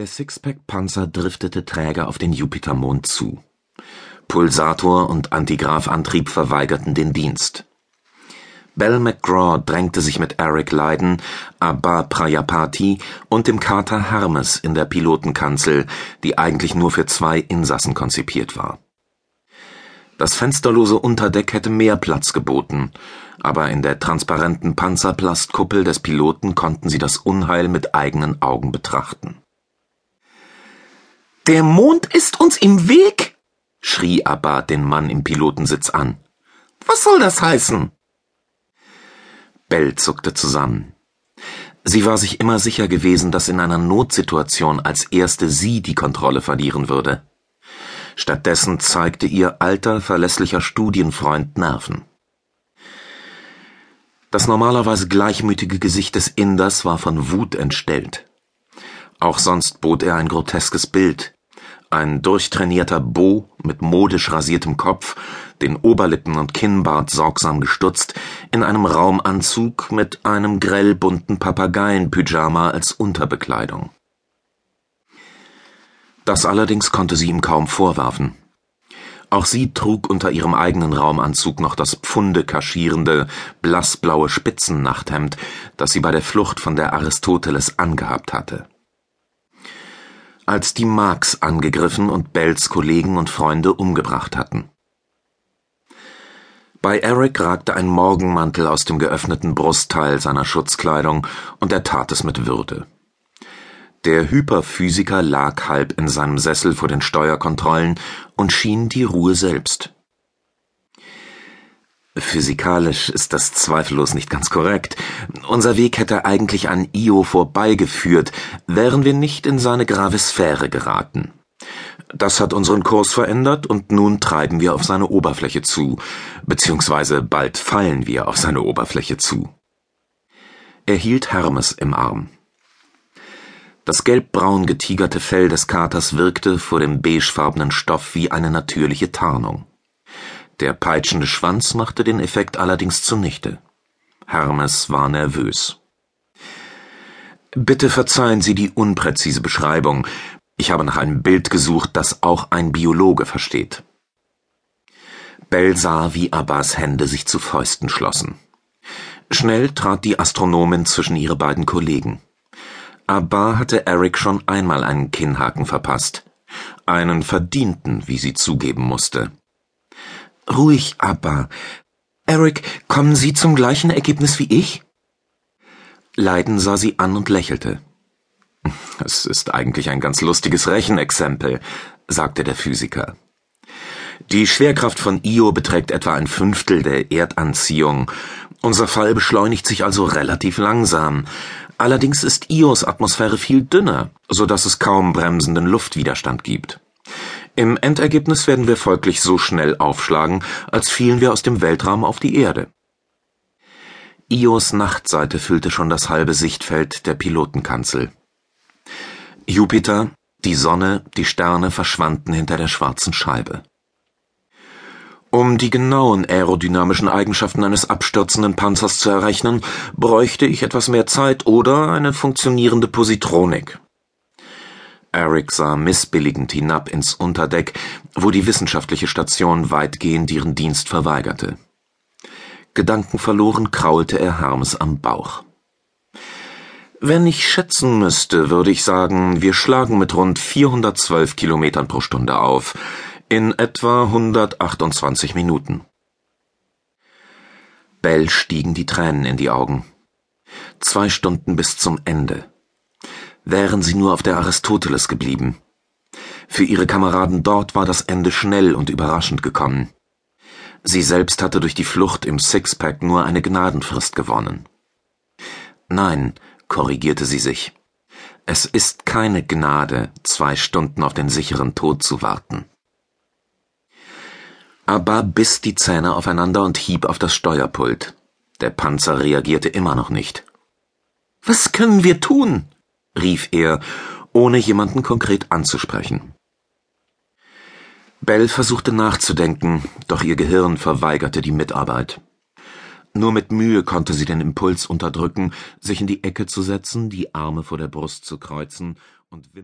Der Sixpack-Panzer driftete träge auf den Jupitermond zu. Pulsator und Antigrav-Antrieb verweigerten den Dienst. Bell McGraw drängte sich mit Eric Lydon, Abba Prajapati und dem Kater Hermes in der Pilotenkanzel, die eigentlich nur für zwei Insassen konzipiert war. Das fensterlose Unterdeck hätte mehr Platz geboten, aber in der transparenten Panzerplastkuppel des Piloten konnten sie das Unheil mit eigenen Augen betrachten. Der Mond ist uns im Weg, schrie Abba den Mann im Pilotensitz an. Was soll das heißen? Bell zuckte zusammen. Sie war sich immer sicher gewesen, dass in einer Notsituation als erste sie die Kontrolle verlieren würde. Stattdessen zeigte ihr alter, verlässlicher Studienfreund Nerven. Das normalerweise gleichmütige Gesicht des Inders war von Wut entstellt. Auch sonst bot er ein groteskes Bild, ein durchtrainierter Bo mit modisch rasiertem Kopf, den Oberlippen und Kinnbart sorgsam gestutzt, in einem Raumanzug mit einem grell bunten Papageienpyjama als Unterbekleidung. Das allerdings konnte sie ihm kaum vorwerfen. Auch sie trug unter ihrem eigenen Raumanzug noch das Pfunde kaschierende, blassblaue Spitzennachthemd, das sie bei der Flucht von der Aristoteles angehabt hatte als die Marks angegriffen und Bells Kollegen und Freunde umgebracht hatten. Bei Eric ragte ein Morgenmantel aus dem geöffneten Brustteil seiner Schutzkleidung, und er tat es mit Würde. Der Hyperphysiker lag halb in seinem Sessel vor den Steuerkontrollen und schien die Ruhe selbst. Physikalisch ist das zweifellos nicht ganz korrekt. Unser Weg hätte eigentlich an Io vorbeigeführt, wären wir nicht in seine Gravisphäre geraten. Das hat unseren Kurs verändert und nun treiben wir auf seine Oberfläche zu, beziehungsweise bald fallen wir auf seine Oberfläche zu. Er hielt Hermes im Arm. Das gelbbraun getigerte Fell des Katers wirkte vor dem beigefarbenen Stoff wie eine natürliche Tarnung. Der peitschende Schwanz machte den Effekt allerdings zunichte. Hermes war nervös. Bitte verzeihen Sie die unpräzise Beschreibung. Ich habe nach einem Bild gesucht, das auch ein Biologe versteht. Bell sah, wie Abbas Hände sich zu Fäusten schlossen. Schnell trat die Astronomin zwischen ihre beiden Kollegen. Abba hatte Eric schon einmal einen Kinnhaken verpasst. Einen verdienten, wie sie zugeben musste. Ruhig, Abba. Eric, kommen Sie zum gleichen Ergebnis wie ich? Leiden sah sie an und lächelte. Es ist eigentlich ein ganz lustiges Rechenexempel, sagte der Physiker. Die Schwerkraft von Io beträgt etwa ein Fünftel der Erdanziehung. Unser Fall beschleunigt sich also relativ langsam. Allerdings ist Ios Atmosphäre viel dünner, so dass es kaum bremsenden Luftwiderstand gibt. Im Endergebnis werden wir folglich so schnell aufschlagen, als fielen wir aus dem Weltraum auf die Erde. Ios Nachtseite füllte schon das halbe Sichtfeld der Pilotenkanzel. Jupiter, die Sonne, die Sterne verschwanden hinter der schwarzen Scheibe. Um die genauen aerodynamischen Eigenschaften eines abstürzenden Panzers zu errechnen, bräuchte ich etwas mehr Zeit oder eine funktionierende Positronik. Eric sah missbilligend hinab ins Unterdeck, wo die wissenschaftliche Station weitgehend ihren Dienst verweigerte. Gedankenverloren kraulte er Hermes am Bauch. Wenn ich schätzen müsste, würde ich sagen, wir schlagen mit rund 412 Kilometern pro Stunde auf, in etwa 128 Minuten. Bell stiegen die Tränen in die Augen. Zwei Stunden bis zum Ende wären sie nur auf der Aristoteles geblieben. Für ihre Kameraden dort war das Ende schnell und überraschend gekommen. Sie selbst hatte durch die Flucht im Sixpack nur eine Gnadenfrist gewonnen. Nein, korrigierte sie sich. Es ist keine Gnade, zwei Stunden auf den sicheren Tod zu warten. Abba biss die Zähne aufeinander und hieb auf das Steuerpult. Der Panzer reagierte immer noch nicht. Was können wir tun? Rief er, ohne jemanden konkret anzusprechen. Bell versuchte nachzudenken, doch ihr Gehirn verweigerte die Mitarbeit. Nur mit Mühe konnte sie den Impuls unterdrücken, sich in die Ecke zu setzen, die Arme vor der Brust zu kreuzen und